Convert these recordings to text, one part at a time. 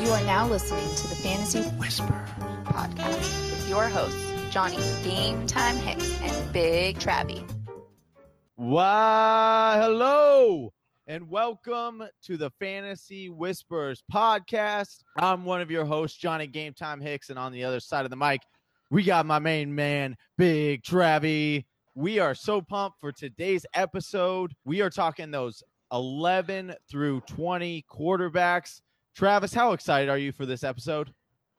You are now listening to the Fantasy Whisper podcast with your hosts, Johnny Game Time Hicks and Big Travie. Why, hello, and welcome to the Fantasy Whispers podcast. I'm one of your hosts, Johnny Game Time Hicks, and on the other side of the mic, we got my main man, Big Travie. We are so pumped for today's episode. We are talking those 11 through 20 quarterbacks. Travis, how excited are you for this episode?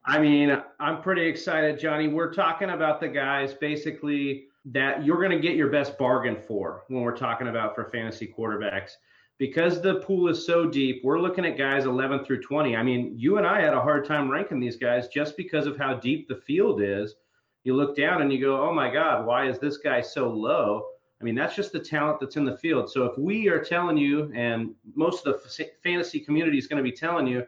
I mean, I'm pretty excited, Johnny. We're talking about the guys basically that you're going to get your best bargain for when we're talking about for fantasy quarterbacks. Because the pool is so deep, we're looking at guys 11 through 20. I mean, you and I had a hard time ranking these guys just because of how deep the field is. You look down and you go, oh my God, why is this guy so low? I mean, that's just the talent that's in the field. So if we are telling you, and most of the f- fantasy community is going to be telling you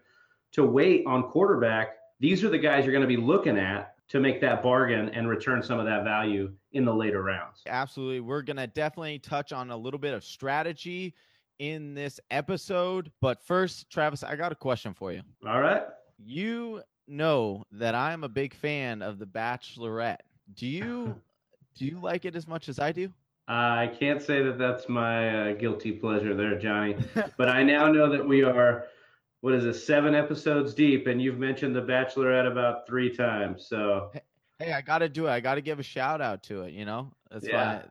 to wait on quarterback, these are the guys you're going to be looking at to make that bargain and return some of that value in the later rounds. Absolutely. We're going to definitely touch on a little bit of strategy in this episode. But first, Travis, I got a question for you. All right. You know that I'm a big fan of The Bachelorette. Do you do you like it as much as I do? I can't say that that's my uh, guilty pleasure there, Johnny. but I now know that we are, what is it, seven episodes deep, and you've mentioned The Bachelorette about three times. So, hey, I got to do it. I got to give a shout out to it. You know, that's yeah.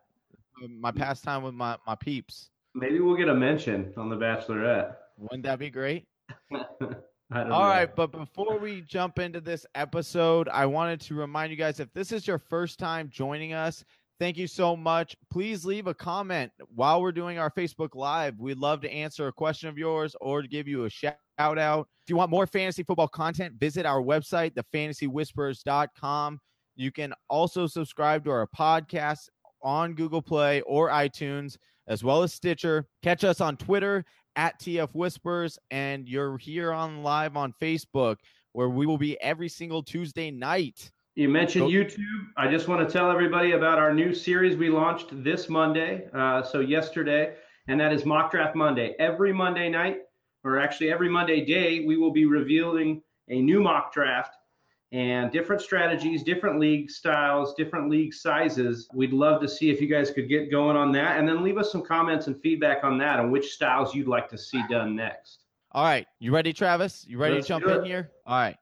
my my pastime with my my peeps. Maybe we'll get a mention on The Bachelorette. Wouldn't that be great? All know. right, but before we jump into this episode, I wanted to remind you guys if this is your first time joining us, thank you so much. Please leave a comment while we're doing our Facebook Live. We'd love to answer a question of yours or to give you a shout out. If you want more fantasy football content, visit our website, thefantasywhispers.com. You can also subscribe to our podcast on Google Play or iTunes, as well as Stitcher. Catch us on Twitter at TF Whispers, and you're here on live on Facebook, where we will be every single Tuesday night. You mentioned YouTube. I just want to tell everybody about our new series we launched this Monday, uh, so yesterday, and that is Mock Draft Monday. Every Monday night, or actually every Monday day, we will be revealing a new mock draft and different strategies, different league styles, different league sizes. We'd love to see if you guys could get going on that and then leave us some comments and feedback on that and which styles you'd like to see done next. All right. You ready, Travis? You ready Let's to jump in here? All right.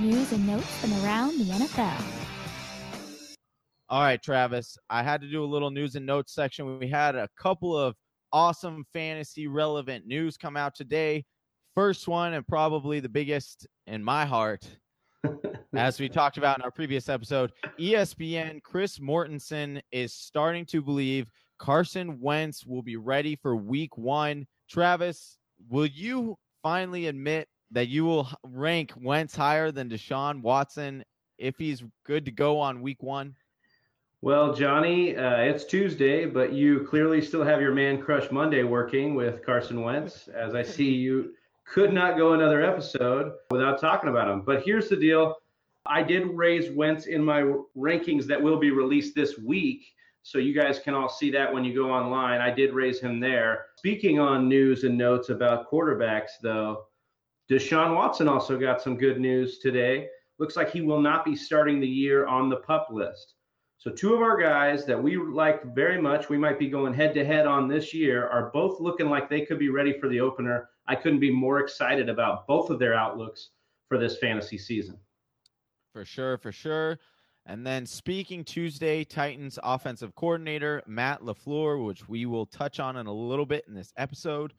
News and notes from around the NFL. All right, Travis. I had to do a little news and notes section. We had a couple of awesome fantasy relevant news come out today. First one, and probably the biggest in my heart, as we talked about in our previous episode, ESPN Chris Mortensen is starting to believe Carson Wentz will be ready for week one. Travis, will you finally admit that you will rank Wentz higher than Deshaun Watson if he's good to go on week one? Well, Johnny, uh, it's Tuesday, but you clearly still have your man crush Monday working with Carson Wentz. As I see, you could not go another episode without talking about him. But here's the deal I did raise Wentz in my rankings that will be released this week. So you guys can all see that when you go online. I did raise him there. Speaking on news and notes about quarterbacks, though, Deshaun Watson also got some good news today. Looks like he will not be starting the year on the pup list. So two of our guys that we like very much, we might be going head to head on this year, are both looking like they could be ready for the opener. I couldn't be more excited about both of their outlooks for this fantasy season. For sure, for sure. And then speaking Tuesday, Titans offensive coordinator Matt LaFleur, which we will touch on in a little bit in this episode.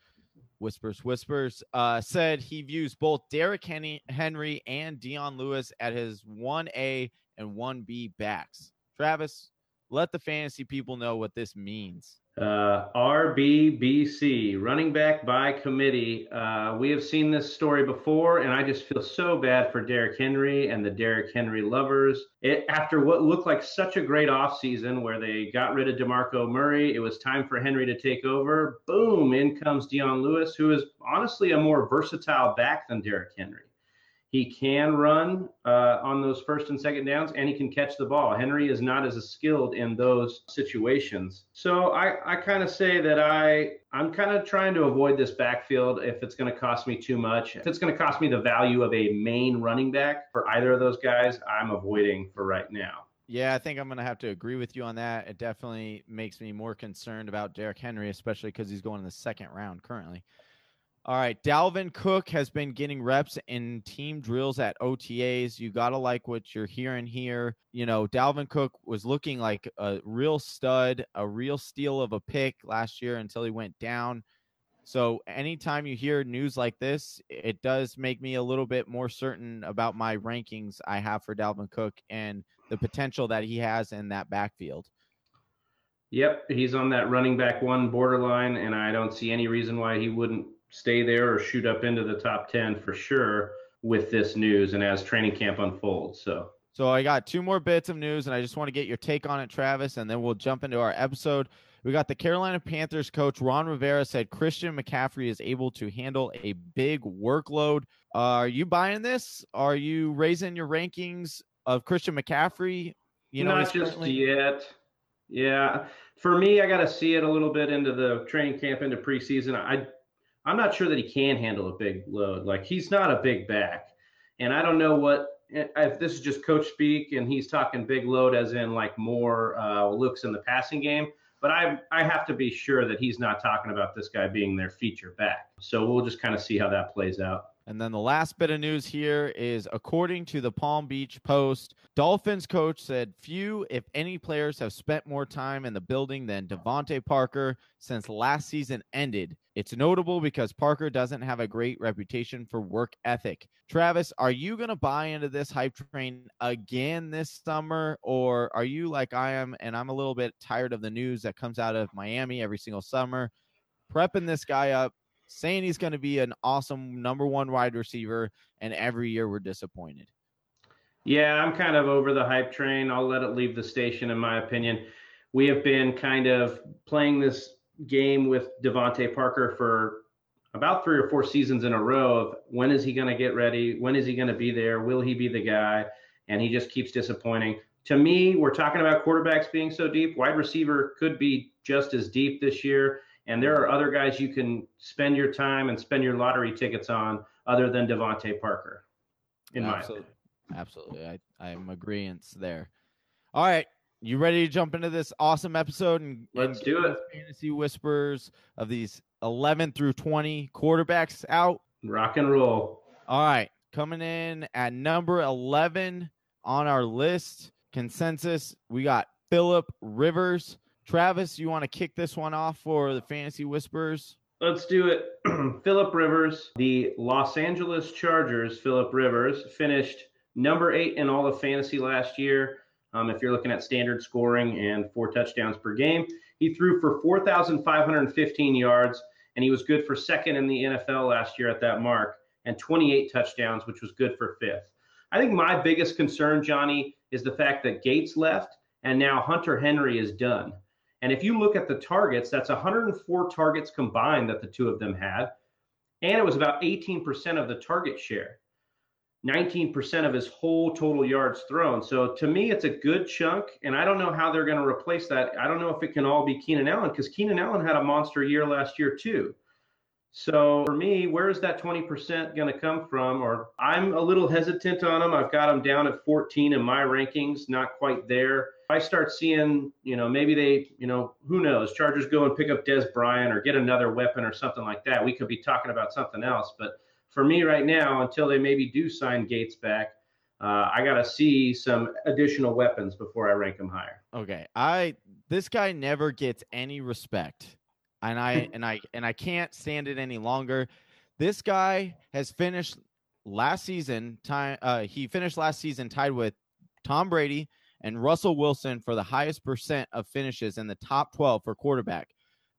Whispers, whispers, uh, said he views both Derrick Henry and Dion Lewis at his 1A and 1B backs. Travis, let the fantasy people know what this means. Uh, RBBC, running back by committee. Uh, we have seen this story before, and I just feel so bad for Derrick Henry and the Derrick Henry lovers. It, after what looked like such a great offseason where they got rid of DeMarco Murray, it was time for Henry to take over. Boom, in comes Dion Lewis, who is honestly a more versatile back than Derrick Henry. He can run uh, on those first and second downs, and he can catch the ball. Henry is not as skilled in those situations. So I, I kind of say that I I'm kind of trying to avoid this backfield if it's going to cost me too much. If it's going to cost me the value of a main running back for either of those guys, I'm avoiding for right now. Yeah, I think I'm going to have to agree with you on that. It definitely makes me more concerned about Derrick Henry, especially because he's going in the second round currently. All right, Dalvin Cook has been getting reps in team drills at OTAs. You got to like what you're hearing here. You know, Dalvin Cook was looking like a real stud, a real steal of a pick last year until he went down. So, anytime you hear news like this, it does make me a little bit more certain about my rankings I have for Dalvin Cook and the potential that he has in that backfield. Yep, he's on that running back one borderline, and I don't see any reason why he wouldn't stay there or shoot up into the top 10 for sure with this news and as training camp unfolds. So, so I got two more bits of news and I just want to get your take on it, Travis, and then we'll jump into our episode. We got the Carolina Panthers coach Ron Rivera said Christian McCaffrey is able to handle a big workload. Uh, are you buying this? Are you raising your rankings of Christian McCaffrey? You know, not just currently... yet. Yeah, for me, I got to see it a little bit into the training camp, into preseason. I I'm not sure that he can handle a big load. Like he's not a big back, and I don't know what if this is just coach speak and he's talking big load as in like more uh, looks in the passing game. But I I have to be sure that he's not talking about this guy being their feature back. So we'll just kind of see how that plays out. And then the last bit of news here is according to the Palm Beach Post, Dolphins coach said few, if any, players have spent more time in the building than DeVante Parker since last season ended. It's notable because Parker doesn't have a great reputation for work ethic. Travis, are you going to buy into this hype train again this summer, or are you like I am and I'm a little bit tired of the news that comes out of Miami every single summer? Prepping this guy up saying he's going to be an awesome number one wide receiver, and every year we're disappointed. Yeah, I'm kind of over the hype train. I'll let it leave the station, in my opinion. We have been kind of playing this game with DeVante Parker for about three or four seasons in a row of when is he going to get ready? When is he going to be there? Will he be the guy? And he just keeps disappointing. To me, we're talking about quarterbacks being so deep. Wide receiver could be just as deep this year. And there are other guys you can spend your time and spend your lottery tickets on other than DeVante Parker, in Absolutely. my opinion. Absolutely. I, I'm agreeing there. All right. You ready to jump into this awesome episode and let's and do it? Fantasy whispers of these 11 through 20 quarterbacks out. Rock and roll. All right. Coming in at number 11 on our list consensus, we got Philip Rivers. Travis, you want to kick this one off for the Fantasy Whispers? Let's do it. Philip Rivers, the Los Angeles Chargers, Philip Rivers, finished number eight in all of fantasy last year. Um, if you're looking at standard scoring and four touchdowns per game, he threw for 4,515 yards, and he was good for second in the NFL last year at that mark, and 28 touchdowns, which was good for fifth. I think my biggest concern, Johnny, is the fact that Gates left, and now Hunter Henry is done. And if you look at the targets, that's 104 targets combined that the two of them had. And it was about 18% of the target share, 19% of his whole total yards thrown. So to me, it's a good chunk. And I don't know how they're going to replace that. I don't know if it can all be Keenan Allen because Keenan Allen had a monster year last year, too. So for me, where is that 20% going to come from? Or I'm a little hesitant on them. I've got them down at 14 in my rankings, not quite there. I start seeing, you know, maybe they, you know, who knows, Chargers go and pick up Dez Bryant or get another weapon or something like that. We could be talking about something else. But for me right now, until they maybe do sign Gates back, uh, I got to see some additional weapons before I rank them higher. Okay. I, this guy never gets any respect and I and I and I can't stand it any longer. This guy has finished last season time uh, he finished last season tied with Tom Brady and Russell Wilson for the highest percent of finishes in the top 12 for quarterback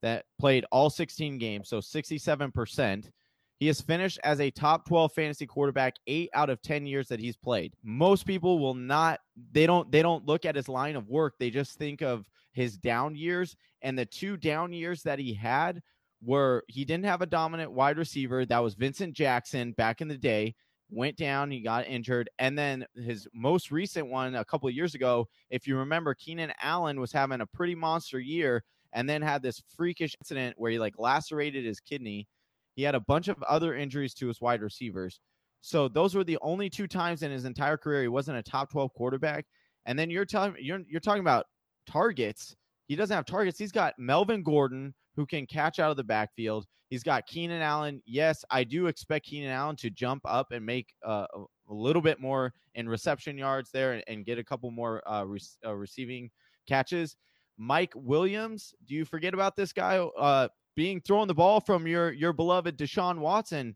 that played all 16 games, so 67%. He has finished as a top 12 fantasy quarterback 8 out of 10 years that he's played. Most people will not they don't they don't look at his line of work. They just think of his down years and the two down years that he had were he didn't have a dominant wide receiver. That was Vincent Jackson back in the day. Went down, he got injured, and then his most recent one a couple of years ago, if you remember, Keenan Allen was having a pretty monster year, and then had this freakish incident where he like lacerated his kidney. He had a bunch of other injuries to his wide receivers. So those were the only two times in his entire career he wasn't a top 12 quarterback. And then you're telling you're you're talking about targets. He doesn't have targets. He's got Melvin Gordon who can catch out of the backfield. He's got Keenan Allen. Yes, I do expect Keenan Allen to jump up and make uh, a little bit more in reception yards there and, and get a couple more uh, re- uh, receiving catches. Mike Williams, do you forget about this guy uh, being thrown the ball from your your beloved Deshaun Watson?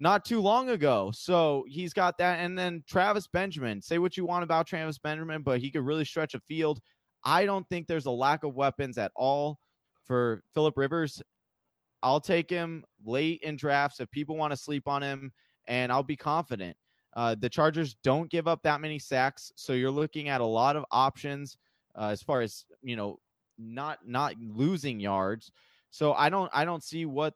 not too long ago. So he's got that. And then Travis Benjamin, say what you want about Travis Benjamin, but he could really stretch a field. I don't think there's a lack of weapons at all for Philip Rivers. I'll take him late in drafts if people want to sleep on him, and I'll be confident. Uh, the Chargers don't give up that many sacks, so you're looking at a lot of options uh, as far as you know, not not losing yards. So I don't I don't see what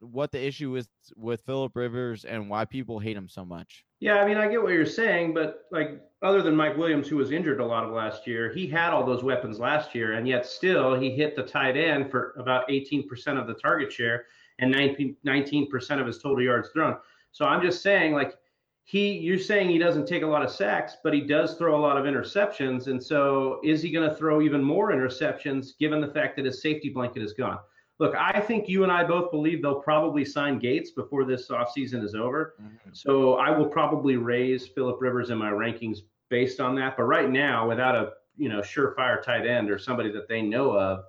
what the issue is with Philip Rivers and why people hate him so much. Yeah, I mean, I get what you're saying, but like other than Mike Williams, who was injured a lot of last year, he had all those weapons last year, and yet still he hit the tight end for about 18% of the target share and 19, 19% of his total yards thrown. So I'm just saying, like, he, you're saying he doesn't take a lot of sacks, but he does throw a lot of interceptions. And so is he going to throw even more interceptions given the fact that his safety blanket is gone? look, I think you and I both believe they'll probably sign Gates before this offseason is over. Mm-hmm. So I will probably raise Philip Rivers in my rankings based on that. But right now, without a you know surefire tight end or somebody that they know of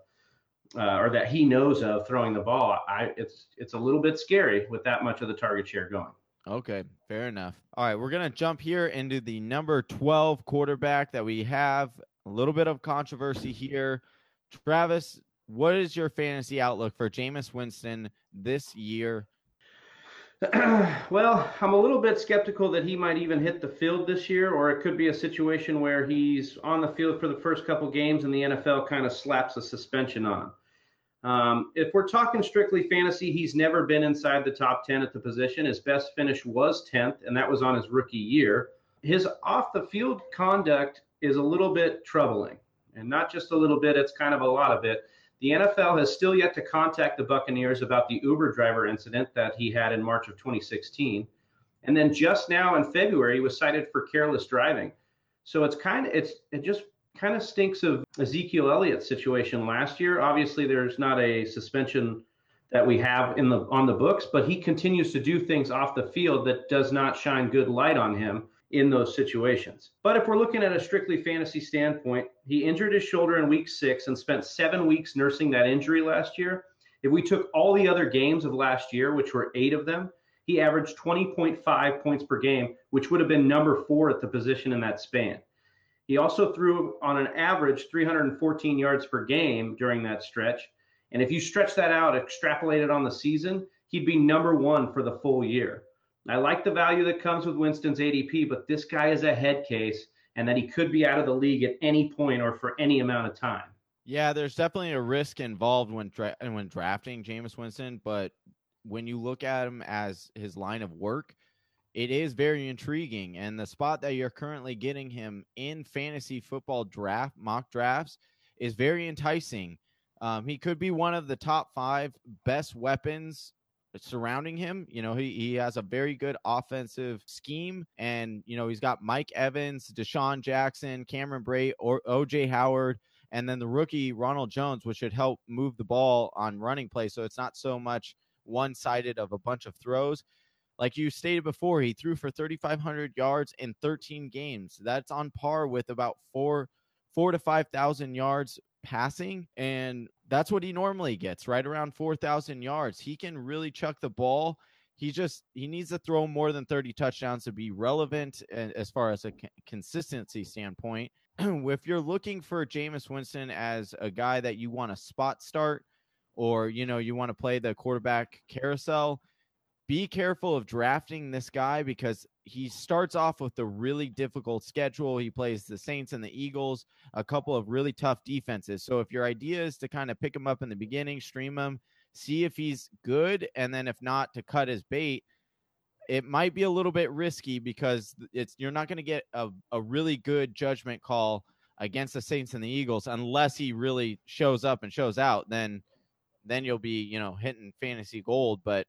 uh, or that he knows of throwing the ball, I it's it's a little bit scary with that much of the target share going. Okay, fair enough. All right, we're gonna jump here into the number twelve quarterback that we have. A little bit of controversy here. Travis, what is your fantasy outlook for Jameis Winston this year? well, I'm a little bit skeptical that he might even hit the field this year, or it could be a situation where he's on the field for the first couple games and the NFL kind of slaps a suspension on him. Um, if we're talking strictly fantasy, he's never been inside the top 10 at the position. His best finish was 10th, and that was on his rookie year. His off the field conduct is a little bit troubling, and not just a little bit, it's kind of a lot of it. The NFL has still yet to contact the Buccaneers about the Uber driver incident that he had in March of 2016. And then just now in February, he was cited for careless driving. So it's kind of it's it just kind of stinks of Ezekiel Elliott's situation last year. Obviously, there's not a suspension that we have in the on the books, but he continues to do things off the field that does not shine good light on him in those situations. But if we're looking at a strictly fantasy standpoint, he injured his shoulder in week six and spent seven weeks nursing that injury last year. If we took all the other games of last year, which were eight of them, he averaged 20.5 points per game, which would have been number four at the position in that span. He also threw on an average 314 yards per game during that stretch. And if you stretch that out, extrapolate it on the season, he'd be number one for the full year. I like the value that comes with Winston's ADP, but this guy is a head case and that he could be out of the league at any point or for any amount of time. Yeah, there's definitely a risk involved when dra- when drafting Jameis Winston, but when you look at him as his line of work, it is very intriguing. And the spot that you're currently getting him in fantasy football draft mock drafts is very enticing. Um, he could be one of the top five best weapons surrounding him. You know, he, he has a very good offensive scheme, and you know he's got Mike Evans, DeSean Jackson, Cameron Brate, or OJ Howard, and then the rookie Ronald Jones, which should help move the ball on running play. So it's not so much one sided of a bunch of throws. Like you stated before, he threw for 3,500 yards in 13 games. That's on par with about four, four to 5,000 yards passing. And that's what he normally gets, right around 4,000 yards. He can really chuck the ball. He just he needs to throw more than 30 touchdowns to be relevant as far as a consistency standpoint. if you're looking for Jameis Winston as a guy that you want to spot start or you know you want to play the quarterback carousel, be careful of drafting this guy because he starts off with a really difficult schedule. He plays the Saints and the Eagles, a couple of really tough defenses. So if your idea is to kind of pick him up in the beginning, stream him, see if he's good, and then if not, to cut his bait. it might be a little bit risky because it's you're not going to get a, a really good judgment call against the Saints and the Eagles unless he really shows up and shows out. Then then you'll be you know hitting fantasy gold, but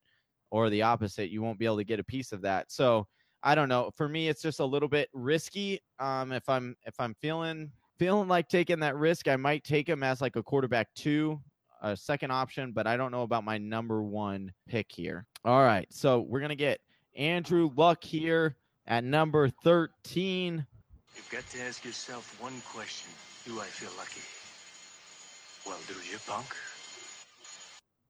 or the opposite, you won't be able to get a piece of that. So I don't know. For me, it's just a little bit risky. Um, if I'm if I'm feeling feeling like taking that risk, I might take him as like a quarterback two, a second option, but I don't know about my number one pick here. All right, so we're gonna get Andrew Luck here at number 13. You've got to ask yourself one question Do I feel lucky? Well, do you, punk?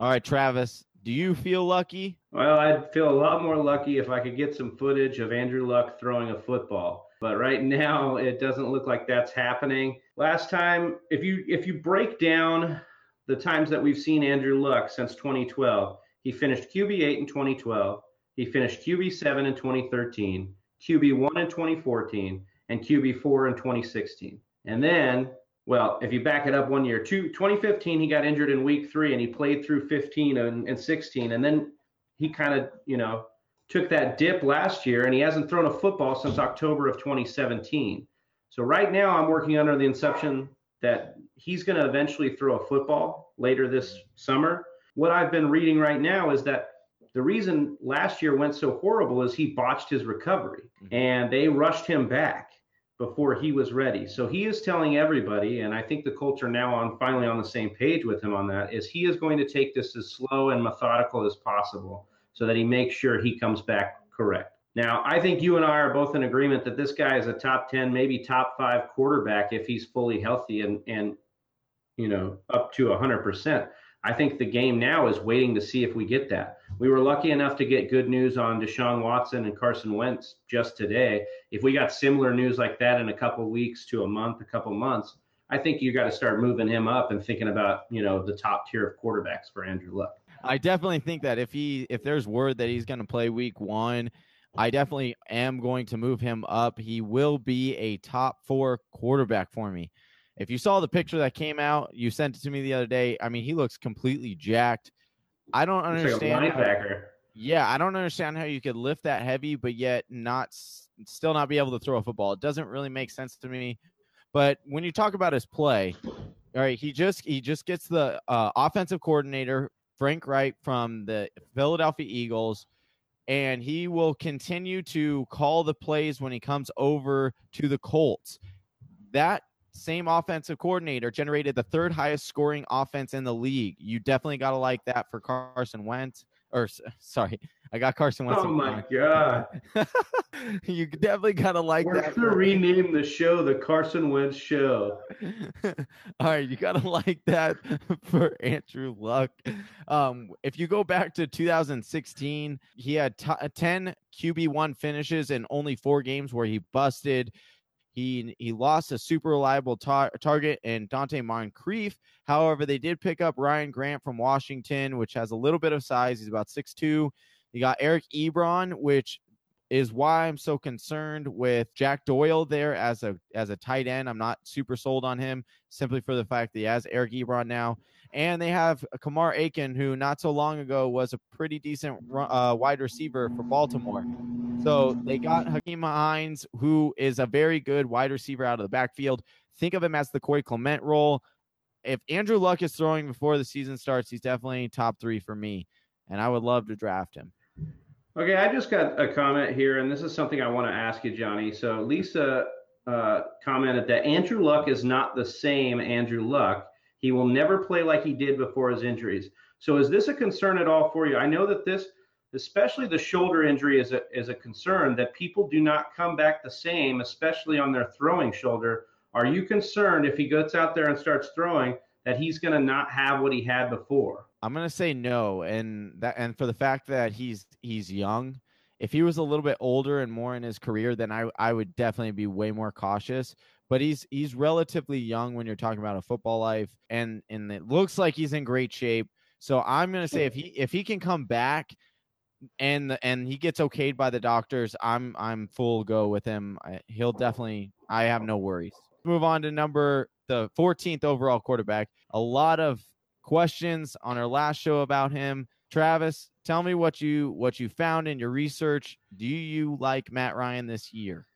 All right, Travis, do you feel lucky? Well, I'd feel a lot more lucky if I could get some footage of Andrew Luck throwing a football. But right now, it doesn't look like that's happening. Last time, if you if you break down the times that we've seen Andrew Luck since 2012, he finished QB8 in 2012. He finished QB7 in 2013, QB1 in 2014, and QB4 in 2016. And then, well, if you back it up one year, two, 2015, he got injured in week three and he played through 15 and, and 16. And then he kind of, you know, took that dip last year and he hasn't thrown a football since October of 2017. So right now, I'm working under the inception that he's going to eventually throw a football later this summer. What I've been reading right now is that the reason last year went so horrible is he botched his recovery mm-hmm. and they rushed him back before he was ready. So he is telling everybody, and I think the culture now on finally on the same page with him on that, is he is going to take this as slow and methodical as possible so that he makes sure he comes back correct. Now, I think you and I are both in agreement that this guy is a top 10, maybe top five quarterback if he's fully healthy and, and you know, up to 100%. I think the game now is waiting to see if we get that. We were lucky enough to get good news on Deshaun Watson and Carson Wentz just today. If we got similar news like that in a couple weeks to a month, a couple months, I think you got to start moving him up and thinking about, you know, the top tier of quarterbacks for Andrew Luck. I definitely think that if he if there's word that he's going to play week 1, I definitely am going to move him up. He will be a top 4 quarterback for me. If you saw the picture that came out, you sent it to me the other day. I mean, he looks completely jacked. I don't understand. Like. How, yeah, I don't understand how you could lift that heavy, but yet not still not be able to throw a football. It doesn't really make sense to me. But when you talk about his play, all right, he just he just gets the uh, offensive coordinator Frank Reich from the Philadelphia Eagles, and he will continue to call the plays when he comes over to the Colts. That same offensive coordinator generated the third highest scoring offense in the league. You definitely got to like that for Carson Wentz. Or sorry, I got Carson Wentz. Oh my god! you definitely gotta like We're that. We're gonna rename the show the Carson Wentz Show. All right, you gotta like that for Andrew Luck. Um, if you go back to 2016, he had t- 10 QB one finishes in only four games where he busted. He he lost a super reliable tar- target in Donte Moncrief. However, they did pick up Ryan Grant from Washington, which has a little bit of size. He's about 6'2". You got Eric Ebron, which is why I'm so concerned with Jack Doyle there as a as a tight end. I'm not super sold on him simply for the fact that he has Eric Ebron now. And they have Kamar Aiken, who not so long ago was a pretty decent uh, wide receiver for Baltimore. So they got Nyheim Hines, who is a very good wide receiver out of the backfield. Think of him as the Corey Clement role. If Andrew Luck is throwing before the season starts, he's definitely top three for me, and I would love to draft him. Okay, I just got a comment here, and this is something I want to ask you, Johnny. So Lisa uh, commented that Andrew Luck is not the same Andrew Luck. He will never play like he did before his injuries. So is this a concern at all for you? I know that this especially the shoulder injury is a, is a concern that people do not come back the same, especially on their throwing shoulder. Are you concerned if he gets out there and starts throwing that he's going to not have what he had before? I'm going to say no, and that and for the fact that he's he's young. If he was a little bit older and more in his career, then I I would definitely be way more cautious. But he's he's relatively young when you're talking about a football life, and and it looks like he's in great shape. So I'm going to say if he if he can come back and and he gets okayed by the doctors, I'm I'm full go with him. I, he'll definitely. I have no worries. Move on to number the 14th overall quarterback. A lot of questions on our last show about him. Travis, tell me what you what you found in your research. Do you like Matt Ryan this year?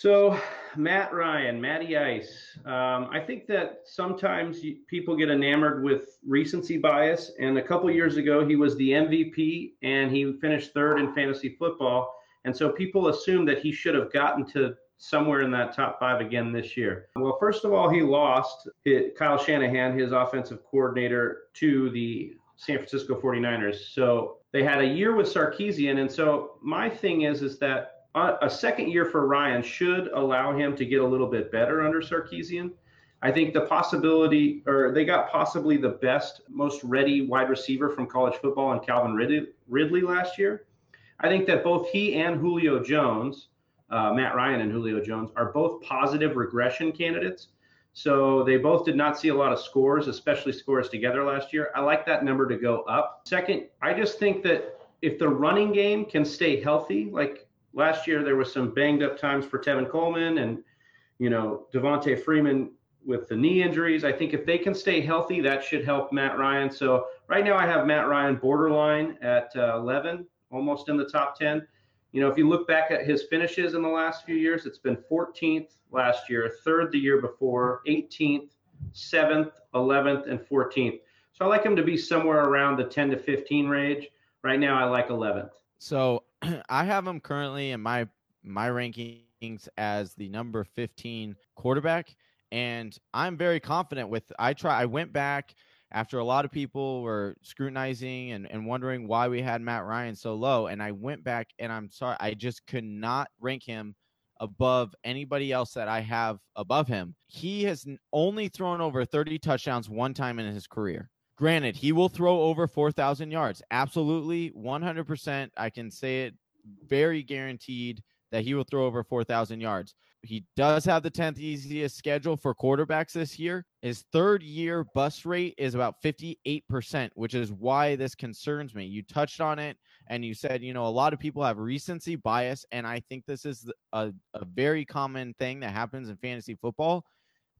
So, Matt Ryan, Matty Ice. Um, I think that sometimes people get enamored with recency bias. And a couple years ago, he was the MVP and he finished third in fantasy football. And so people assume that he should have gotten to somewhere in that top five again this year. Well, first of all, he lost Kyle Shanahan, his offensive coordinator, to the San Francisco 49ers. So they had a year with Sarkisian. And so my thing is, is that a second year for Ryan should allow him to get a little bit better under Sarkisian. I think the possibility, or they got possibly the best, most ready wide receiver from college football in Calvin Ridley last year. I think that both he and Julio Jones, uh, Matt Ryan and Julio Jones, are both positive regression candidates. So they both did not see a lot of scores, especially scores together last year. I like that number to go up. Second, I just think that if the running game can stay healthy, like last year there was some banged up times for Tevin Coleman and you know Devonta Freeman with the knee injuries. I think if they can stay healthy, that should help Matt Ryan. So right now I have Matt Ryan borderline at uh, 11, almost in the top 10. You know, if you look back at his finishes in the last few years, it's been 14th last year, third the year before, 18th, 7th, 11th, and 14th. So I like him to be somewhere around the 10 to 15 range. Right now I like 11th. So I have him currently in my my rankings as the number 15 quarterback and I'm very confident with I try I went back after a lot of people were scrutinizing and, and wondering why we had Matt Ryan so low and I went back and I'm sorry I just could not rank him above anybody else that I have above him. He has only thrown over 30 touchdowns one time in his career. Granted, he will throw over 4,000 yards. Absolutely, 100%. I can say it very guaranteed that he will throw over 4,000 yards. He does have the 10th easiest schedule for quarterbacks this year. His third year bust rate is about 58%, which is why this concerns me. You touched on it and you said, you know, a lot of people have recency bias. And I think this is a, a very common thing that happens in fantasy football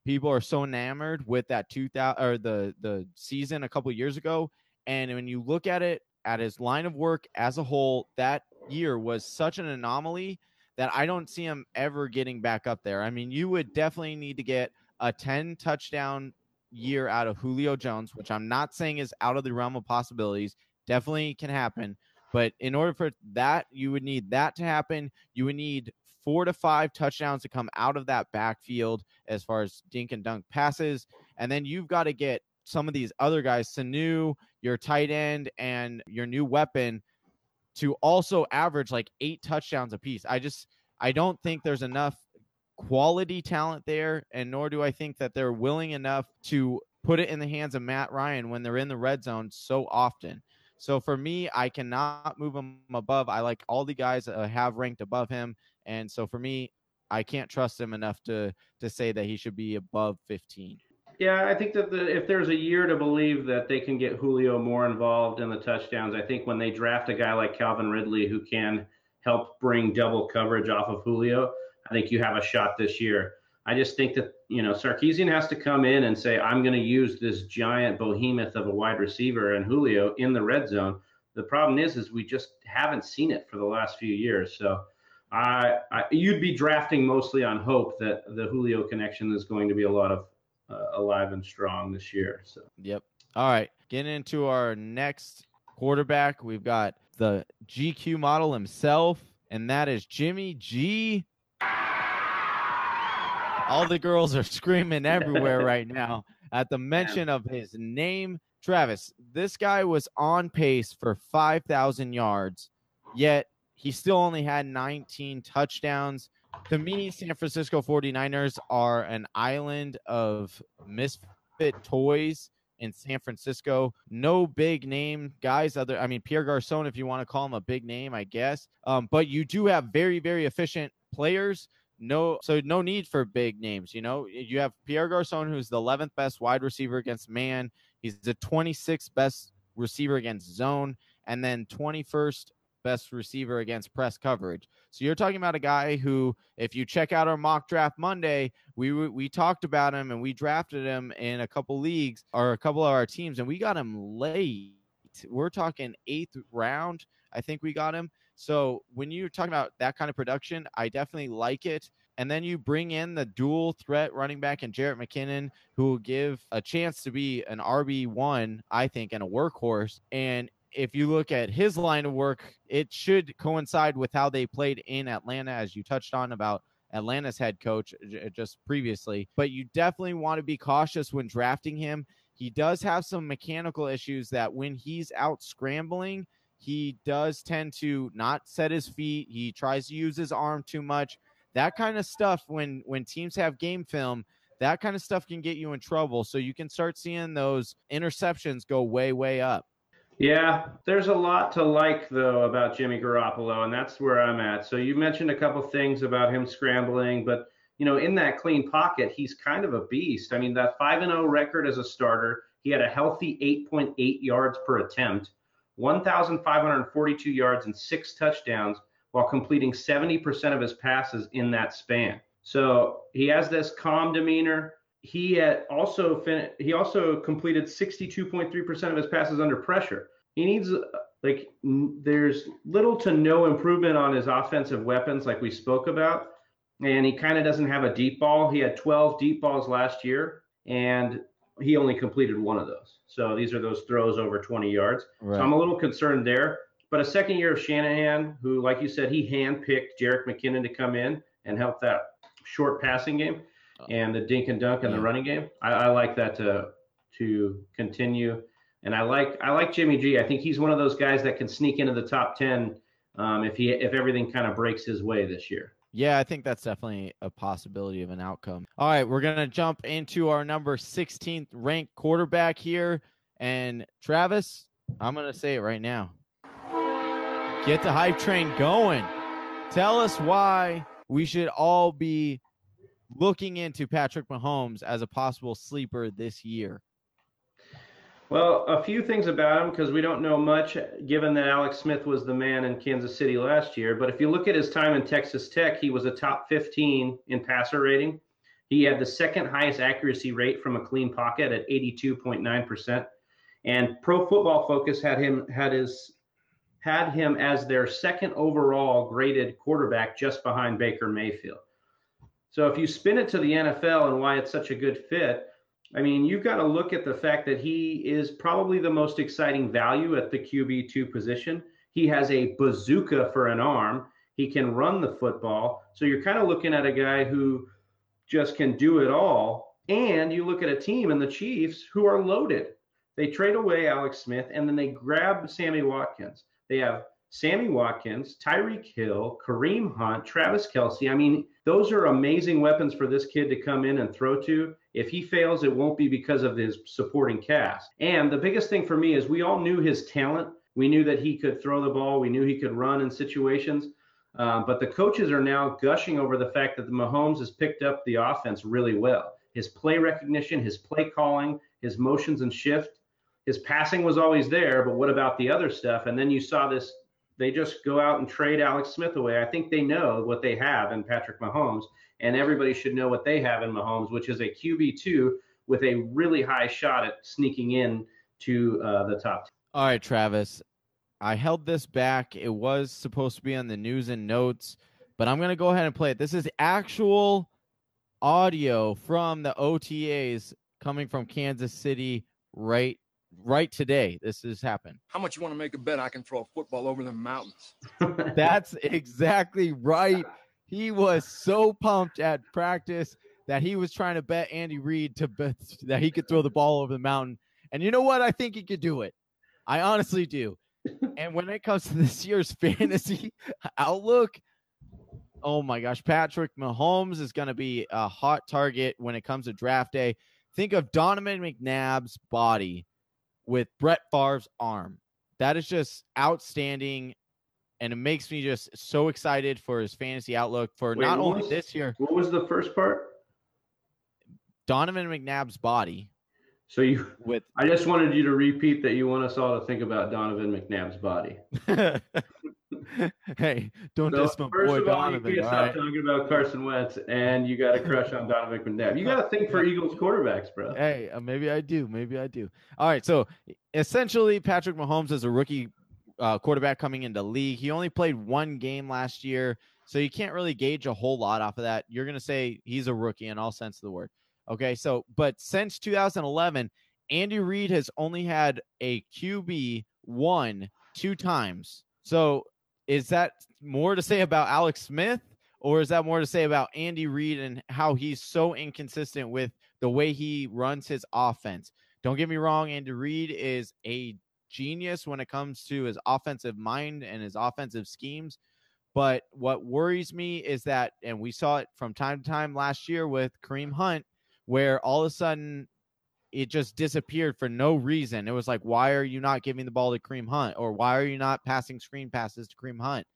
people are so enamored with that 2000 or the the season a couple years ago and when you look at it at his line of work as a whole that year was such an anomaly that I don't see him ever getting back up there. I mean, you would definitely need to get a 10 touchdown year out of Julio Jones, which I'm not saying is out of the realm of possibilities. Definitely can happen. But in order for that, you would need that to happen. You would need four to five touchdowns to come out of that backfield as far as dink and dunk passes. And then you've got to get some of these other guys, Sanu, your tight end, and your new weapon to also average like eight touchdowns apiece. I just I don't think there's enough quality talent there, and nor do I think that they're willing enough to put it in the hands of Matt Ryan when they're in the red zone so often. So for me, I cannot move him above. I like all the guys that have ranked above him, and so for me, I can't trust him enough to to say that he should be above 15. Yeah, I think that the, if there's a year to believe that they can get Julio more involved in the touchdowns, I think when they draft a guy like Calvin Ridley who can help bring double coverage off of Julio, I think you have a shot this year. I just think that you know Sarkisian has to come in and say, I'm going to use this giant behemoth of a wide receiver and Julio in the red zone. The problem is, is we just haven't seen it for the last few years. So, I, I you'd be drafting mostly on hope that the Julio connection is going to be a lot of uh, alive and strong this year. So, yep. All right, getting into our next quarterback, we've got the GQ model himself, and that is Jimmy G all the girls are screaming everywhere right now at the mention of his name. Travis, this guy was on pace for 5,000 yards, yet he still only had 19 touchdowns. To me, San Francisco 49ers are an island of misfit toys in San Francisco. No big name guys. Other, I mean, Pierre Garcon, if you want to call him a big name, I guess. Um, but you do have very, very efficient players no so no need for big names you know you have pierre garcon who's the 11th best wide receiver against man he's the 26th best receiver against zone and then 21st best receiver against press coverage so you're talking about a guy who if you check out our mock draft monday we we talked about him and we drafted him in a couple leagues or a couple of our teams and we got him late. We're talking eighth round. I think we got him. So when you're talking about that kind of production, I definitely like it. And then you bring in the dual threat running back and Jerick McKinnon, who will give a chance to be an RB1, I think, and a workhorse. And if you look at his line of work, it should coincide with how they played in Atlanta, as you touched on about Atlanta's head coach uh, just previously. But you definitely want to be cautious when drafting him. He does have some mechanical issues that when he's out scrambling, he does tend to not set his feet. He tries to use his arm too much that kind of stuff when when teams have game film that kind of stuff can get you in trouble so you can start seeing those interceptions go way way up yeah there's a lot to like though about jimmy garoppolo and that's where i'm at so you mentioned a couple things about him scrambling but you know in that clean pocket he's kind of a beast i mean that 5 and 0 record as a starter he had a healthy 8.8 yards per attempt 1542 yards and six touchdowns while completing 70% of his passes in that span. So he has this calm demeanor. He had also fin- he also completed 62.3% of his passes under pressure. He needs like there's little to no improvement on his offensive weapons like we spoke about and he kind of doesn't have a deep ball. He had 12 deep balls last year and he only completed one of those. So these are those throws over 20 yards. Right. So I'm a little concerned there. But a second year of Shanahan, who, like you said, he handpicked Jerick McKinnon to come in and help that short passing game. And the dink and dunk and the running game. I, I like that to to continue. And I like I like Jimmy G. I think he's one of those guys that can sneak into the top ten um, if he if everything kind of breaks his way this year. Yeah, I think that's definitely a possibility of an outcome. All right, we're gonna jump into our number 16th ranked quarterback here, and Travis, I'm gonna say it right now. Get the hype train going. Tell us why we should all be looking into Patrick Mahomes as a possible sleeper this year. Well, a few things about him because we don't know much, given that Alex Smith was the man in Kansas City last year. But if you look at his time in Texas Tech, he was a top 15 in passer rating. He had the second highest accuracy rate from a clean pocket at 82.9%. And Pro Football Focus had him had his had him as their second overall graded quarterback just behind Baker Mayfield. So if you spin it to the NFL and why it's such a good fit, I mean, you've got to look at the fact that he is probably the most exciting value at the QB2 position. He has a bazooka for an arm. He can run the football. So you're kind of looking at a guy who just can do it all. And you look at a team in the Chiefs who are loaded. They trade away Alex Smith and then they grab Sammy Watkins. They have Sammy Watkins, Tyreek Hill, Kareem Hunt, Travis Kelce. I mean, those are amazing weapons for this kid to come in and throw to. If he fails, it won't be because of his supporting cast. And the biggest thing for me is we all knew his talent. We knew that he could throw the ball. We knew he could run in situations. Um, but the coaches are now gushing over the fact that the Mahomes has picked up the offense really well. His play recognition, his play calling, his motions and shift his passing was always there, but what about the other stuff? And then you saw this. They just go out and trade Alex Smith away. I think they know what they have in Patrick Mahomes, and everybody should know what they have in Mahomes, which is a QB two with a really high shot at sneaking in to uh, the top. All right, Travis. I held this back. It was supposed to be on the news and notes, but I'm going to go ahead and play it. This is actual audio from the OTAs coming from Kansas City right right today. This has happened. How much you want to make a bet I can throw a football over the mountains? That's exactly right. He was so pumped at practice that he was trying to bet Andy Reid to bet that he could throw the ball over the mountain. And you know what? I think he could do it. I honestly do. and when it comes to this year's fantasy outlook, oh my gosh, Patrick Mahomes is going to be a hot target when it comes to draft day. Think of Donovan McNabb's body with Brett Favre's arm. That is just outstanding. And it makes me just so excited for his fantasy outlook for Wait, not only was, this year. What was the first part? Donovan McNabb's body. So you with I just wanted you to repeat that you want us all to think about Donovan McNabb's body. hey, don't so, diss my boy Donovan. You can't stop talking about Carson Wentz, and you got a crush on Donovan McNabb. You got to think for Eagles quarterbacks, bro. Hey, uh, maybe I do. Maybe I do. All right. So essentially, Patrick Mahomes is a rookie uh, quarterback coming into league. He only played one game last year, so you can't really gauge a whole lot off of that. You're going to say he's a rookie in all sense of the word. Okay. So, but since 2011, Andy Reid has only had a QB one two times. So is that more to say about Alex Smith, or is that more to say about Andy Reid and how he's so inconsistent with the way he runs his offense? Don't get me wrong, Andy Reid is a genius when it comes to his offensive mind and his offensive schemes. But what worries me is that, and we saw it from time to time last year with Kareem Hunt, where all of a sudden it just disappeared for no reason. It was like, why are you not giving the ball to Kareem Hunt? Or why are you not passing screen passes to Kareem Hunt?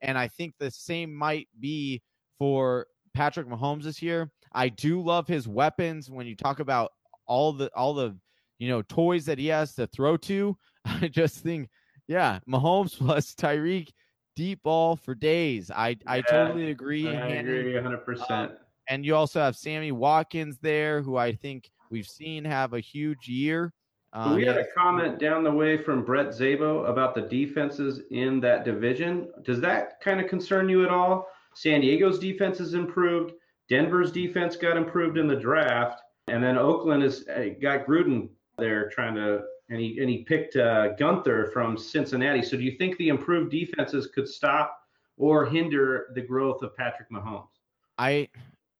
And I think the same might be for Patrick Mahomes this year. I do love his weapons when you talk about all the all the you know toys that he has to throw to. I just think, yeah, Mahomes plus Tyreek deep ball for days. I I yeah, totally agree. I agree 100. percent And you also have Sammy Watkins there, who I think we've seen have a huge year. Um, we had a comment down the way from Brett Zabo about the defenses in that division. Does that kind of concern you at all? San Diego's defense has improved. Denver's defense got improved in the draft, and then Oakland has uh, got Gruden there trying to, and he and he picked uh, Guenther from Cincinnati. So do you think the improved defenses could stop or hinder the growth of Patrick Mahomes? I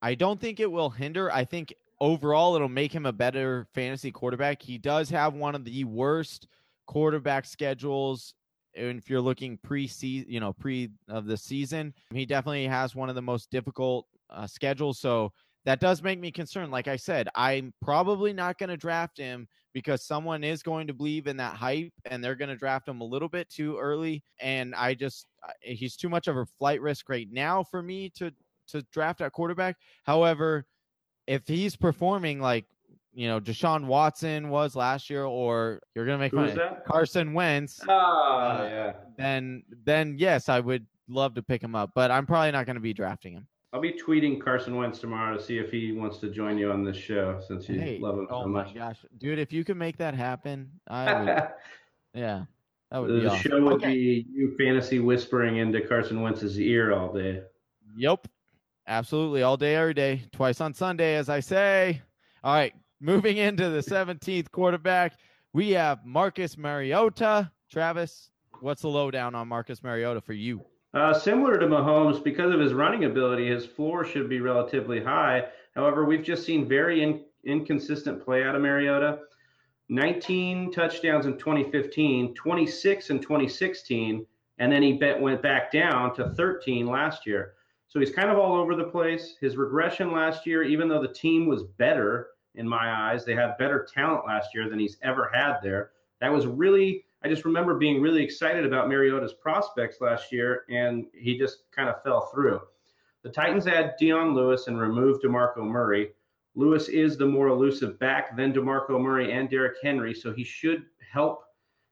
I don't think it will hinder. I think overall it'll make him a better fantasy quarterback. He does have one of the worst quarterback schedules if you're looking pre season, you know, pre of the season. He definitely has one of the most difficult uh, schedules, so that does make me concerned. Like I said, I'm probably not going to draft him because someone is going to believe in that hype and they're going to draft him a little bit too early. And I just, he's too much of a flight risk right now for me to to draft at quarterback. However, if he's performing like you know Deshaun Watson was last year, or you're gonna make fun of Carson Wentz, oh uh, yeah, then then yes, I would love to pick him up, but I'm probably not gonna be drafting him. I'll be tweeting Carson Wentz tomorrow to see if he wants to join you on this show since you hey, love him so much. Oh my gosh, dude! If you can make that happen, I would. yeah, that would the be. The awesome. show would okay. be you fantasy whispering into Carson Wentz's ear all day. Yep. Absolutely. All day, every day. Twice on Sunday, as I say. All right. Moving into the 17th quarterback, we have Marcus Mariota. Travis, what's the lowdown on Marcus Mariota for you? Uh, similar to Mahomes, because of his running ability, his floor should be relatively high. However, we've just seen very in- inconsistent play out of Mariota. 19 touchdowns in 2015, 26 in 2016, and then he bet, went back down to 13 last year. So he's kind of all over the place. His regression last year, even though the team was better in my eyes, they had better talent last year than he's ever had there. That was really, I just remember being really excited about Mariota's prospects last year, and he just kind of fell through. The Titans add Dion Lewis and remove DeMarco Murray. Lewis is the more elusive back than DeMarco Murray and Derrick Henry, so he should help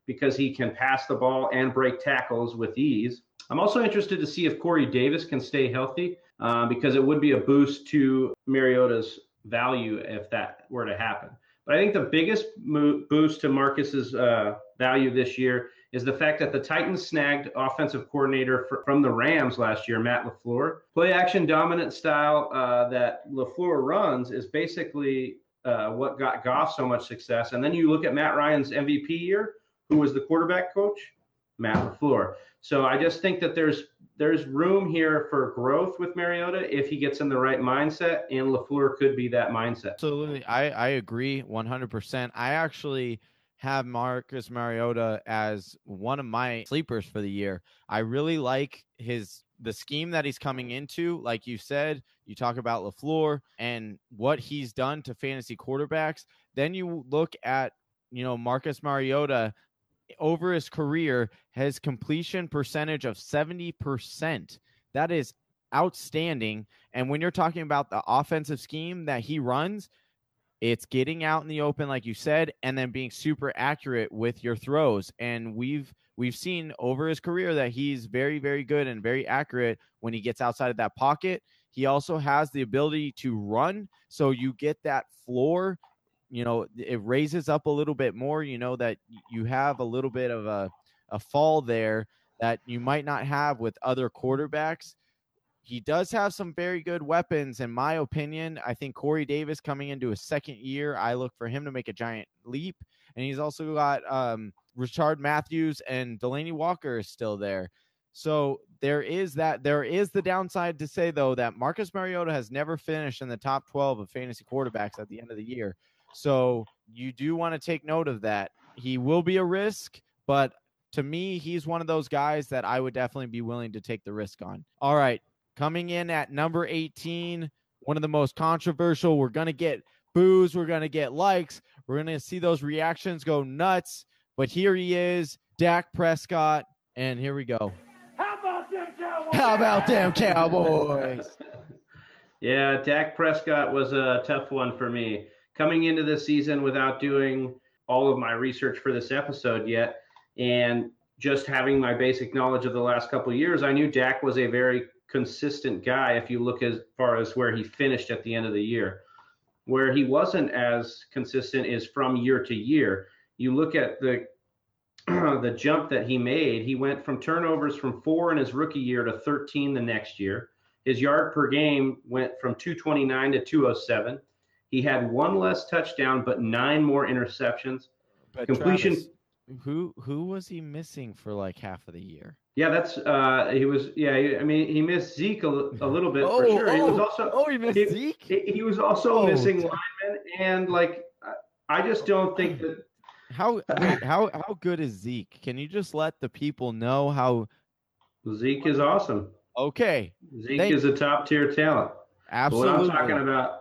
because he can pass the ball and break tackles with ease. I'm also interested to see if Corey Davis can stay healthy uh, because it would be a boost to Mariota's value if that were to happen. But I think the biggest mo- boost to Marcus's uh, value this year is the fact that the Titans snagged offensive coordinator for, from the Rams last year, Matt LaFleur. Play action dominant style uh, that LaFleur runs is basically uh, what got Goff so much success. And then you look at Matt Ryan's MVP year, who was the quarterback coach, Matt LaFleur. So I just think that there's there's room here for growth with Mariota if he gets in the right mindset, and Lafleur could be that mindset. Absolutely, I I agree 100. percent I actually have Marcus Mariota as one of my sleepers for the year. I really like his the scheme that he's coming into. Like you said, you talk about Lafleur and what he's done to fantasy quarterbacks. Then you look at you know Marcus Mariota over his career has completion percentage of 70%. That is outstanding. And when you're talking about the offensive scheme that he runs, It's getting out in the open, like you said, and then being super accurate with your throws. And we've we've seen over his career that he's very, very good and very accurate when he gets outside of that pocket. He also has the ability to run, so you get that floor. You know, it raises up a little bit more. You know that you have a little bit of a a fall there that you might not have with other quarterbacks. He does have some very good weapons, in my opinion. I think Corey Davis coming into his second year, I look for him to make a giant leap. And he's also got um, Rishard Matthews and Delanie Walker is still there. So there is that. There is the downside to say though that Marcus Mariota has never finished in the top 12 of fantasy quarterbacks at the end of the year. So you do want to take note of that. He will be a risk, but to me, he's one of those guys that I would definitely be willing to take the risk on. All right, coming in at number 18, one of the most controversial. We're going to get boos, we're going to get likes, we're going to see those reactions go nuts. But here he is, Dak Prescott, and here we go. How about them Cowboys? How about them Cowboys? yeah, Dak Prescott was a tough one for me. Coming into this season without doing all of my research for this episode yet, and just having my basic knowledge of the last couple of years, I knew Dak was a very consistent guy if you look as far as where he finished at the end of the year. Where he wasn't as consistent is from year to year. You look at the the jump that he made, he went from turnovers from 4 in his rookie year to 13 the next year. His yard per game went from 229 to 207. He had one less touchdown but 9 more interceptions. But Completion Travis, who who was he missing for like half of the year? Yeah, that's uh he was yeah, I mean he missed Zeke a, a little bit for sure. he was also oh, he missed he, Zeke. he, he was also Oh, missing t- linemen and like I just don't think that How how how good is Zeke? Can you just let the people know how? Zeke is awesome. Okay, Zeke Thank- is a top tier talent. Absolutely. What I'm talking about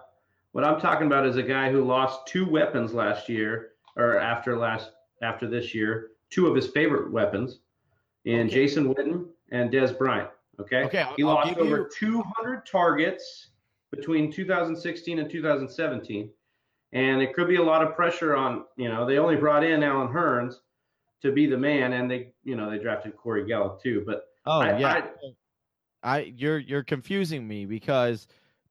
what I'm talking about is a guy who lost two weapons last year or after last after this year, two of his favorite weapons in Okay. Jason Witten and Dez Bryant. Okay. Okay, I'll- he lost over you- 200 targets between 2016 and 2017. And it could be a lot of pressure on, you know, they only brought in Allen Hurns to be the man and they, you know, they drafted Corey Gallup too. But Oh I- yeah, I- I, you're you're confusing me because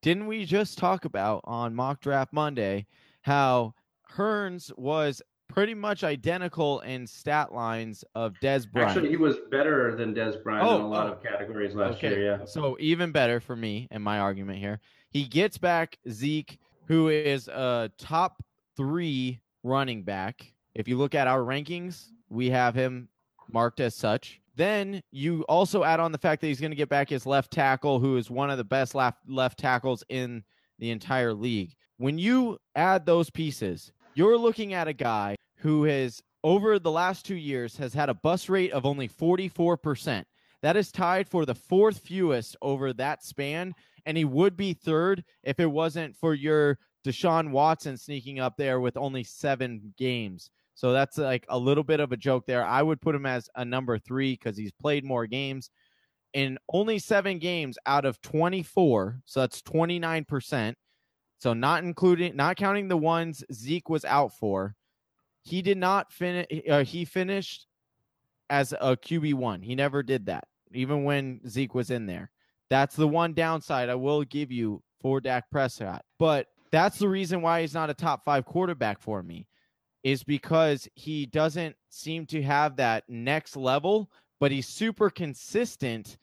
didn't we just talk about on Mock Draft Monday how Hurns was pretty much identical in stat lines of Dez Bryant? actually, he was better than Dez Bryant in Oh, a lot oh. of categories last Okay, year. Yeah. So even better for me and my argument here. He gets back Zeke, who is a top three running back. If you look at our rankings, we have him marked as such. Then you also add on the fact that he's going to get back his left tackle, who is one of the best left left tackles in the entire league. When you add those pieces, you're looking at a guy who has over the last two years has had a bus rate of only 44%. That is tied for the fourth fewest over that span, and he would be third if it wasn't for your Deshaun Watson sneaking up there with only seven games. So that's like a little bit of a joke there. I would put him as a number three because he's played more games. In only seven games out of 24, so that's 29%. So not including, not counting the ones Zeke was out for, he did not finish. Uh, he finished as a QB one. He never did that, even when Zeke was in there. That's the one downside I will give you for Dak Prescott. But that's the reason why he's not a top five quarterback for me, is because he doesn't seem to have that next level, but he's super consistent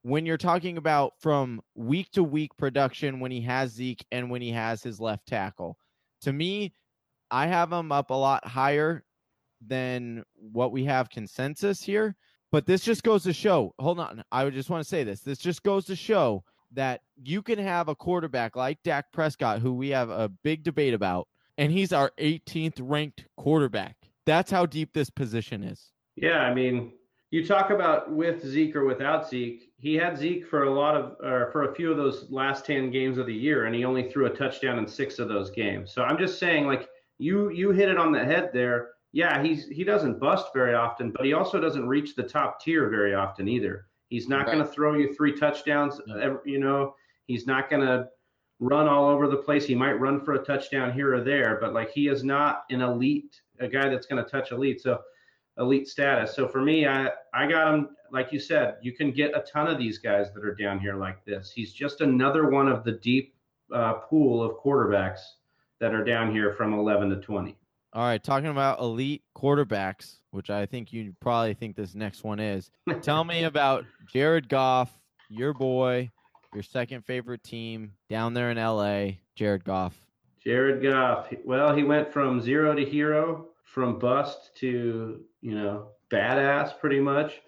when you're talking about from week to week production when he has Zeke and when he has his left tackle. To me, I have him up a lot higher than what we have consensus here. But this just goes to show. Hold on. I just want to say this. This just goes to show that you can have a quarterback like Dak Prescott, who we have a big debate about, and he's our 18th ranked quarterback. That's how deep this position is. Yeah, I mean, you talk about with Zeke or without Zeke. He had Zeke for a lot of, or for a few of those last ten games of the year, and he only threw a touchdown in six of those games. So I'm just saying, like you, you hit it on the head there. Yeah, he's he doesn't bust very often, but he also doesn't reach the top tier very often either. He's not Right. going to throw you three touchdowns. No. ever- You know, he's not going to run all over the place. He might run for a touchdown here or there, but like he is not an elite, a guy that's going to touch elite. So elite status. So for me, I I got him. Like you said, you can get a ton of these guys that are down here like this. He's just another one of the deep uh, pool of quarterbacks that are down here from 11 to 20. All right, talking about elite quarterbacks, which I think you probably think this next one is. Tell me about Jared Goff, your boy, your second favorite team down there in LA, Jared Goff. Jared Goff. Well, he went from zero to hero, from bust to, you know, badass pretty much.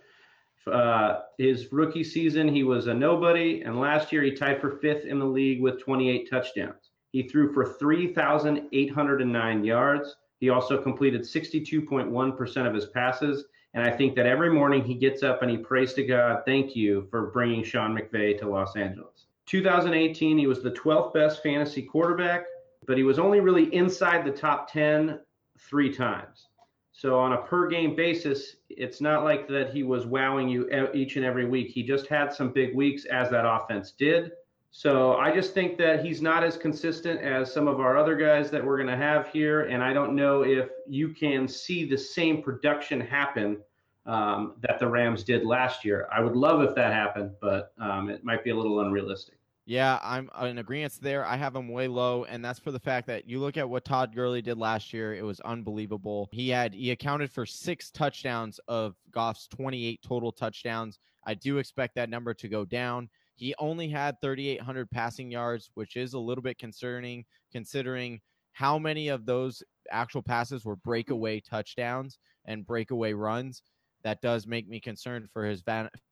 Uh, his rookie season, he was a nobody, and last year he tied for fifth in the league with 28 touchdowns. He threw for 3,809 yards. He also completed 62.1% of his passes. And I think that every morning he gets up and he prays to God, thank you for bringing Sean McVay to Los Angeles. 2018, he was the 12th best fantasy quarterback, but he was only really inside the top 10 three times. So on a per game basis, it's not like that he was wowing you each and every week. He just had some big weeks as that offense did. So I just think that he's not as consistent as some of our other guys that we're going to have here. And I don't know if you can see the same production happen um, that the Rams did last year. I would love if that happened, but um, it might be a little unrealistic. Yeah, I'm in agreement there. I have him way low, and that's for the fact that you look at what Todd Gurley did last year; it was unbelievable. He had he accounted for six touchdowns of Goff's 28 total touchdowns. I do expect that number to go down. He only had 3,800 passing yards, which is a little bit concerning considering how many of those actual passes were breakaway touchdowns and breakaway runs. That does make me concerned for his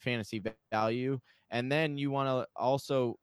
fantasy value. And then you want to also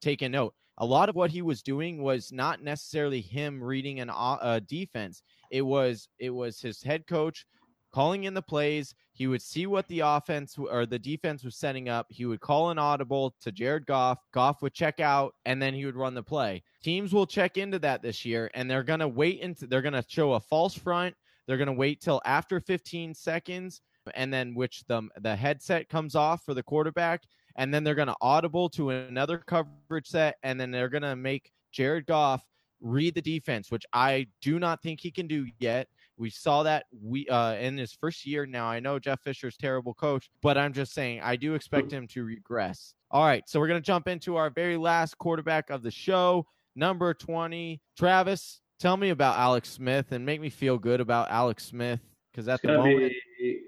take a note. A lot of what he was doing was not necessarily him reading an uh, defense. It was it was his head coach calling in the plays. He would see what the offense or the defense was setting up. He would call an audible to Jared Goff. Goff would check out, and then he would run the play. Teams will check into that this year, and they're going to wait into. They're going to show a false front. They're going to wait till after 15 seconds, and then which the the headset comes off for the quarterback, and then they're going to audible to another coverage set, and then they're going to make Jared Goff read the defense, which I do not think he can do yet. We saw that we uh, in his first year. Now I know Jeff Fisher's terrible coach, but I'm just saying I do expect him to regress. All right, so we're gonna jump into our very last quarterback of the show, number 20, Travis. Tell me about Alex Smith and make me feel good about Alex Smith because at the moment. Be,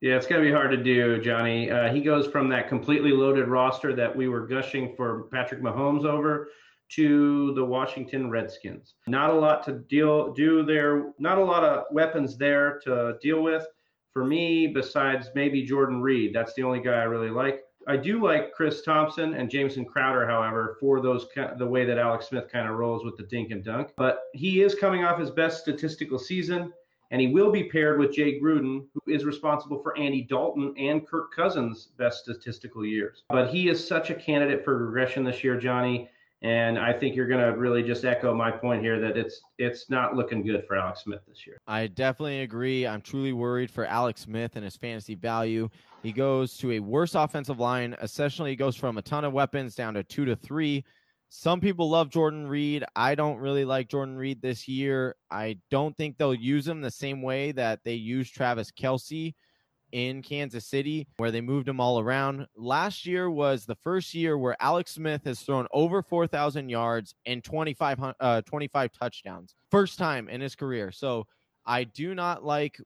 yeah, it's going to be hard to do, Johnny. Uh, he goes from that completely loaded roster that we were gushing for Patrick Mahomes over to the Washington Redskins. Not a lot to deal do there, not a lot of weapons there to deal with for me besides maybe Jordan Reed. That's the only guy I really like. I do like Chris Thompson and Jamison Crowder, however, for those the way that Alex Smith kind of rolls with the dink and dunk. But he is coming off his best statistical season, and he will be paired with Jay Gruden, who is responsible for Andy Dalton and Kirk Cousins' best statistical years. But he is such a candidate for regression this year, Johnny. And I think you're going to really just echo my point here that it's it's not looking good for Alex Smith this year. I definitely agree. I'm truly worried for Alex Smith and his fantasy value. He goes to a worse offensive line. Essentially, he goes from a ton of weapons down to two to three. Some people love Jordan Reed. I don't really like Jordan Reed this year. I don't think they'll use him the same way that they used Travis Kelce in Kansas City, where they moved him all around. Last year was the first year where Alex Smith has thrown over 4,000 yards and 25, uh, 25 touchdowns. First time in his career. So I do not like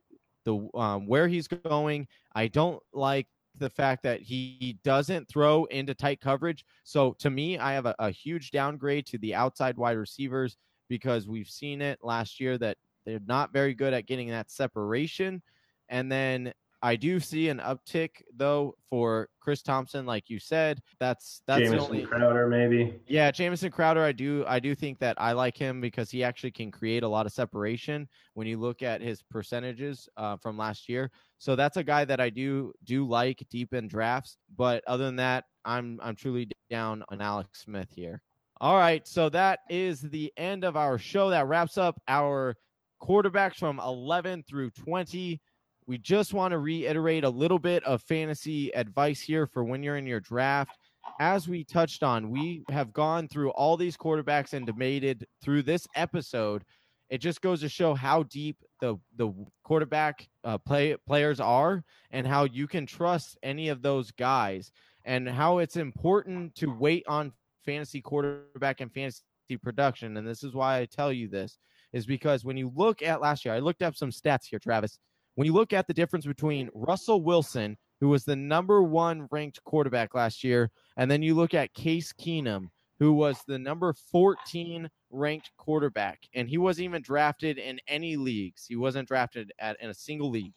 the um, where he's going. I don't like the fact that he doesn't throw into tight coverage. So to me, I have a, a huge downgrade to the outside wide receivers because we've seen it last year that they're not very good at getting that separation. And then I do see an uptick though for Chris Thompson, like you said. That's that's Jamison only Crowder, maybe. Yeah, Jamison Crowder. I do I do think that I like him because he actually can create a lot of separation when you look at his percentages uh, from last year. So that's a guy that I do do like deep in drafts. But other than that, I'm I'm truly down on Alex Smith here. All right, so that is the end of our show. That wraps up our quarterbacks from 11 through 20. We just want to reiterate a little bit of fantasy advice here for when you're in your draft. as we touched on, we have gone through all these quarterbacks and debated through this episode. It just goes to show how deep the the quarterback uh, play players are, and how you can trust any of those guys, and how it's important to wait on fantasy quarterback and fantasy production. And this is why I tell you this is because when you look at last year, I looked up some stats here, Travis. When you look at the difference between Russell Wilson, who was the number one ranked quarterback last year, and then you look at Case Keenum, who was the number 14 ranked quarterback, and he wasn't even drafted in any leagues. He wasn't drafted at in a single league.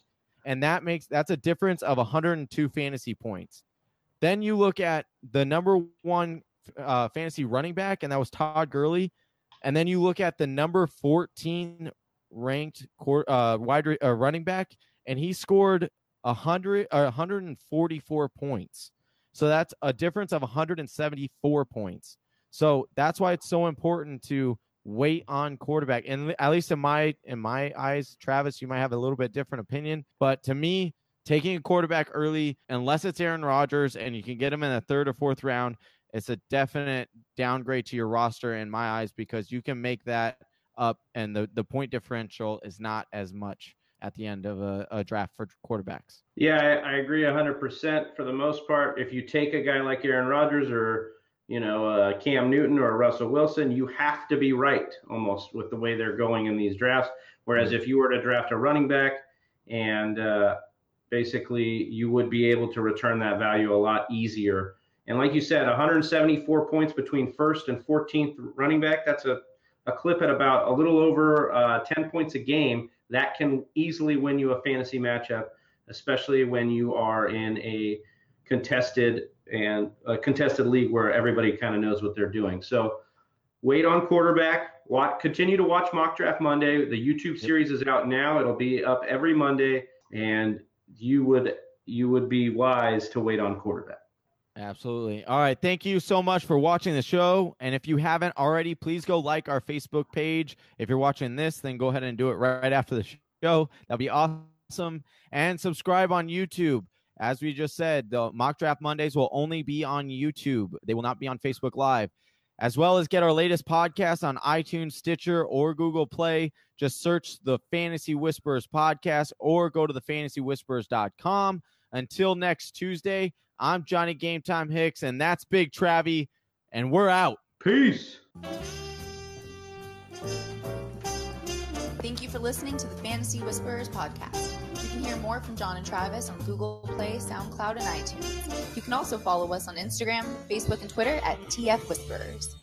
And that makes that's a difference of 102 fantasy points. Then you look at the number one uh, fantasy running back, and that was Todd Gurley. And then you look at the number 14 ranked uh, wide uh, running back, and he scored 100 uh, 144 points. So that's a difference of 174 points. So that's why it's so important to wait on quarterback. And at least in my in my eyes, Travis, you might have a little bit different opinion, but to me, taking a quarterback early, unless it's Aaron Rodgers and you can get him in the third or fourth round, it's a definite downgrade to your roster in my eyes because you can make that up and the, the point differential is not as much at the end of a, a draft for quarterbacks. Yeah, I, I, agree 100% for the most part. If you take a guy like Aaron Rodgers or, you know, uh, Cam Newton or Russell Wilson, you have to be right almost with the way they're going in these drafts. Whereas mm-hmm. if you were to draft a running back and uh, basically you would be able to return that value a lot easier and like you said, 174 points between first and 14th running back. That's a, a clip at about a little over uh, 10 points a game. That can easily win you a fantasy matchup, especially when you are in a contested and a contested league where everybody kind of knows what they're doing. So wait on quarterback. Watch, continue to watch Mock Draft Monday. The YouTube series is out now. It'll be up every Monday, and you would you would be wise to wait on quarterback. Absolutely. All right. Thank you so much for watching the show. And if you haven't already, please go like our Facebook page. If you're watching this, then go ahead and do it right after the show. That'll be awesome. And subscribe on YouTube. As we just said, the mock draft Mondays will only be on YouTube, they will not be on Facebook Live. As well as get our latest podcast on iTunes, Stitcher, or Google Play. Just search the Fantasy Whispers podcast or go to thefantasywhispers.com. Until next Tuesday, I'm Johnny Game Time Hicks, and that's Big Travie, and we're out. Peace. Thank you for listening to the Fantasy Whisperers podcast. You can hear more from John and Travis on Google Play, SoundCloud, and iTunes. You can also follow us on Instagram, Facebook, and Twitter at TF Whisperers.